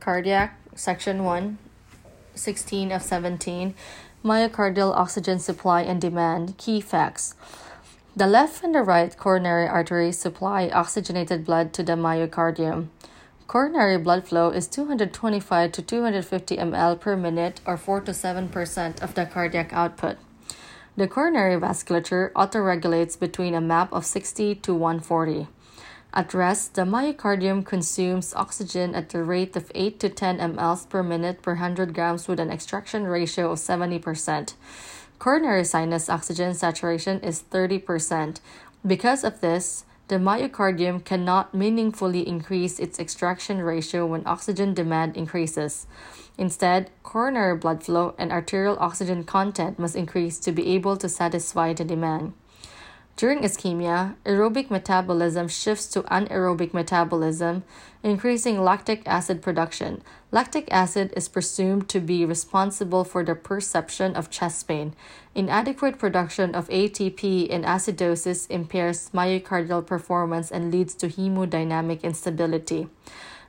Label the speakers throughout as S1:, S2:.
S1: Cardiac, Section 1, 16 of 17. Myocardial oxygen supply and demand. Key facts. The left and the right coronary arteries supply oxygenated blood to the myocardium. Coronary blood flow is 225 to 250 ml per minute or 4 to 7% of the cardiac output. The coronary vasculature autoregulates between a map of 60 to 140. At rest, the myocardium consumes oxygen at the rate of 8 to 10 ml per minute per 100 grams with an extraction ratio of 70%. Coronary sinus oxygen saturation is 30%. Because of this, the myocardium cannot meaningfully increase its extraction ratio when oxygen demand increases. Instead, coronary blood flow and arterial oxygen content must increase to be able to satisfy the demand. During ischemia, aerobic metabolism shifts to anaerobic metabolism, increasing lactic acid production. Lactic acid is presumed to be responsible for the perception of chest pain. Inadequate production of ATP in acidosis impairs myocardial performance and leads to hemodynamic instability.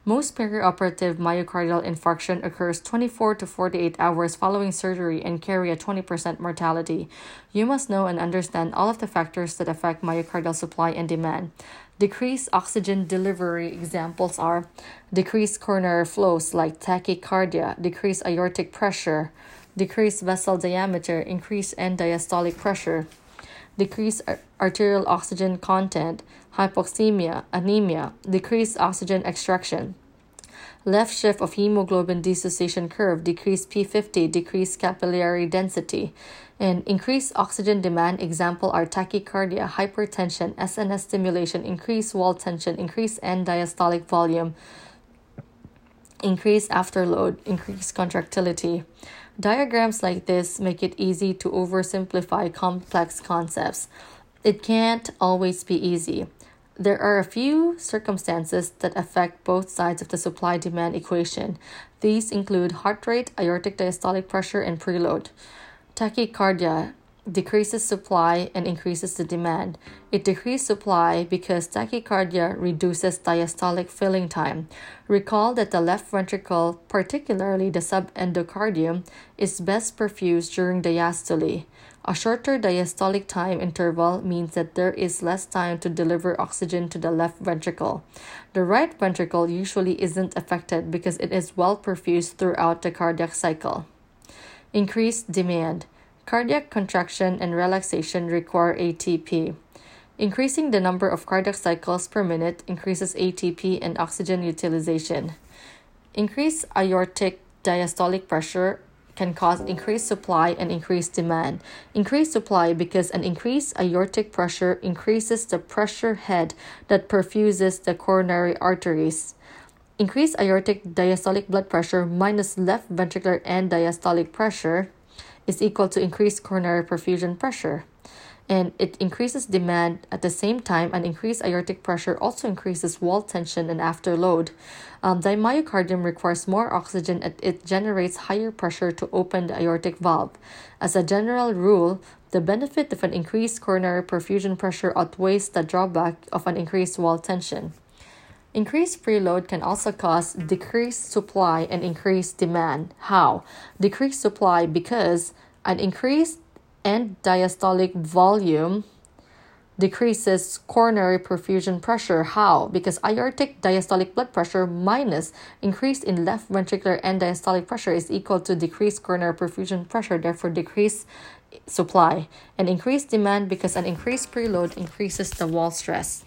S1: Most perioperative myocardial infarction occurs 24 to 48 hours following surgery and carry a 20% mortality. You must know and understand all of the factors that affect myocardial supply and demand. Decreased oxygen delivery examples are decreased coronary flows like tachycardia, decreased aortic pressure, decreased vessel diameter, increased end diastolic pressure, decreased arterial oxygen content, hypoxemia, anemia, decreased oxygen extraction. Left shift of hemoglobin dissociation curve, decreased P50, decreased capillary density, and increased oxygen demand. Example are tachycardia, hypertension, SNS stimulation, increased wall tension, increased end diastolic volume, increased afterload, increased contractility. Diagrams like this make it easy to oversimplify complex concepts. It can't always be easy. There are a few circumstances that affect both sides of the supply demand equation. These include heart rate, aortic diastolic pressure, and preload. Tachycardia decreases supply and increases the demand. It decreases supply because tachycardia reduces diastolic filling time. Recall that the left ventricle, particularly the subendocardium, is best perfused during diastole. A shorter diastolic time interval means that there is less time to deliver oxygen to the left ventricle. The right ventricle usually isn't affected because it is well perfused throughout the cardiac cycle. Increased demand. Cardiac contraction and relaxation require ATP. Increasing the number of cardiac cycles per minute increases ATP and oxygen utilization. Increased aortic diastolic pressure can cause increased supply and increased demand. Increased supply because an increased aortic pressure increases the pressure head that perfuses the coronary arteries. Increased aortic diastolic blood pressure minus left ventricular end diastolic pressure is equal to increased coronary perfusion pressure. And it increases demand at the same time, and increased aortic pressure also increases wall tension and afterload. Um, the myocardium requires more oxygen and it generates higher pressure to open the aortic valve. As a general rule, the benefit of an increased coronary perfusion pressure outweighs the drawback of an increased wall tension. Increased preload can also cause decreased supply and increased demand. How? Decreased supply because an increased end diastolic volume decreases coronary perfusion pressure. How? Because aortic diastolic blood pressure minus increase in left ventricular end diastolic pressure is equal to decreased coronary perfusion pressure, therefore decreased supply. And increased demand because an increased preload increases the wall stress.